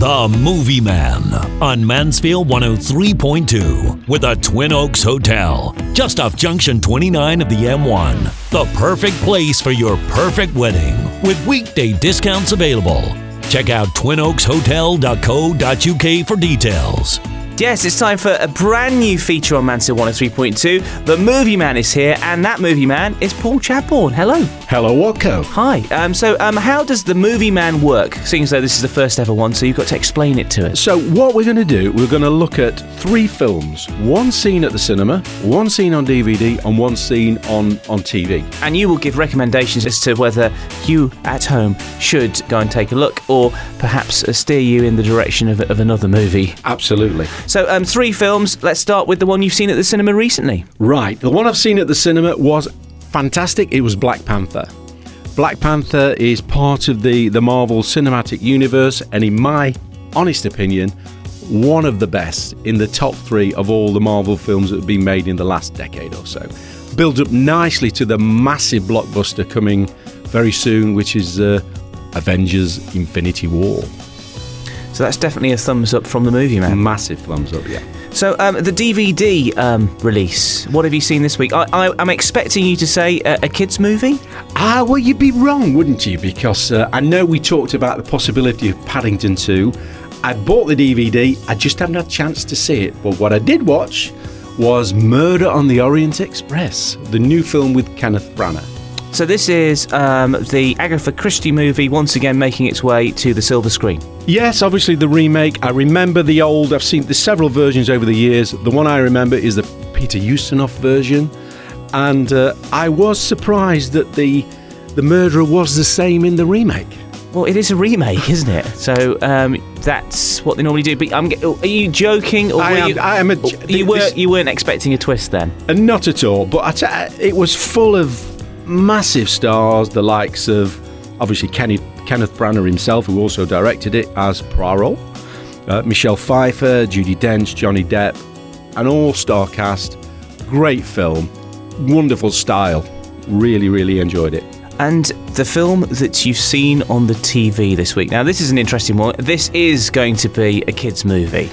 The Movie Man on Mansfield 103.2 with the Twin Oaks Hotel, just off Junction 29 of the M1. The perfect place for your perfect wedding with weekday discounts available. Check out twinoakshotel.co.uk for details. Yes, it's time for a brand new feature on Mansfield 103.2. The Movie Man is here, and that Movie Man is Paul Chadbourne. Hello. Hello, Watco. Hi. Um, so, um, how does the Movie Man work? Seeing as though this is the first ever one, so you've got to explain it to us. So, what we're going to do, we're going to look at three films one scene at the cinema, one scene on DVD, and one scene on, on TV. And you will give recommendations as to whether you at home should go and take a look, or perhaps steer you in the direction of, of another movie. Absolutely. So, um, three films. Let's start with the one you've seen at the cinema recently. Right. The one I've seen at the cinema was fantastic. It was Black Panther. Black Panther is part of the, the Marvel Cinematic Universe, and in my honest opinion, one of the best in the top three of all the Marvel films that have been made in the last decade or so. Builds up nicely to the massive blockbuster coming very soon, which is uh, Avengers Infinity War. So that's definitely a thumbs up from the movie man. Massive thumbs up, yeah. So um, the DVD um, release. What have you seen this week? I, I, I'm expecting you to say a, a kids movie. Ah, well, you'd be wrong, wouldn't you? Because uh, I know we talked about the possibility of Paddington 2. I bought the DVD, I just haven't had a chance to see it. But what I did watch was Murder on the Orient Express, the new film with Kenneth Branagh. So this is um, the Agatha Christie movie once again making its way to the silver screen. Yes, obviously the remake. I remember the old, I've seen the several versions over the years. The one I remember is the Peter Ustinov version. And uh, I was surprised that the the murderer was the same in the remake. Well, it is a remake, isn't it? So um, that's what they normally do. But I'm, are you joking? Or I am- you, I am a- you were, you weren't expecting a twist then. And not at all. But t- it was full of massive stars, the likes of obviously Kenny, Kenneth Branagh himself, who also directed it as Poirot, uh, Michelle Pfeiffer, Judi Dench, Johnny Depp, an all-star cast. Great film, wonderful style. Really, really enjoyed it. And the film that you've seen on the TV this week. Now, this is an interesting one. This is going to be a kids' movie.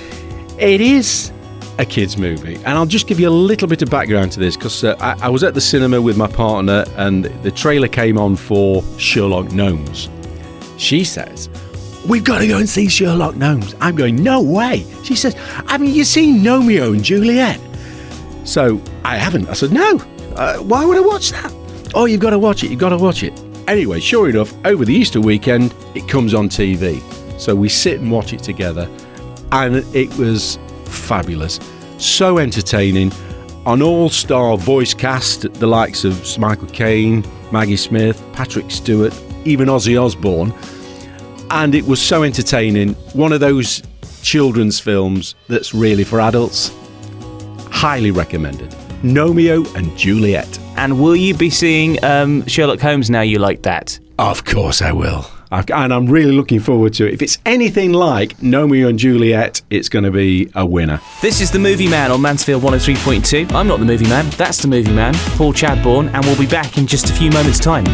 It is a kids' movie, and I'll just give you a little bit of background to this because uh, I, I was at the cinema with my partner, and the trailer came on for Sherlock Gnomes. She says, "We've got to go and see Sherlock Gnomes." I'm going, "No way!" She says, "Haven't you seen Gnomeo and Juliet?" So I haven't. I said, "No. Uh, why would I watch that?" Oh, you've got to watch it. You've got to watch it. Anyway, sure enough, over the Easter weekend, it comes on TV. So we sit and watch it together, and it was fabulous. So entertaining. An all star voice cast, the likes of Michael Caine, Maggie Smith, Patrick Stewart, even Ozzy Osbourne. And it was so entertaining. One of those children's films that's really for adults. Highly recommended. Gnomeo and Juliet. And will you be seeing um, Sherlock Gnomes now you like that? Of course I will. And I'm really looking forward to it. If it's anything like Gnomeo and Juliet, it's going to be a winner. This is The Movie Man on Mansfield 103.2. I'm not The Movie Man, that's The Movie Man, Paul Chadbourne, and we'll be back in just a few moments' time.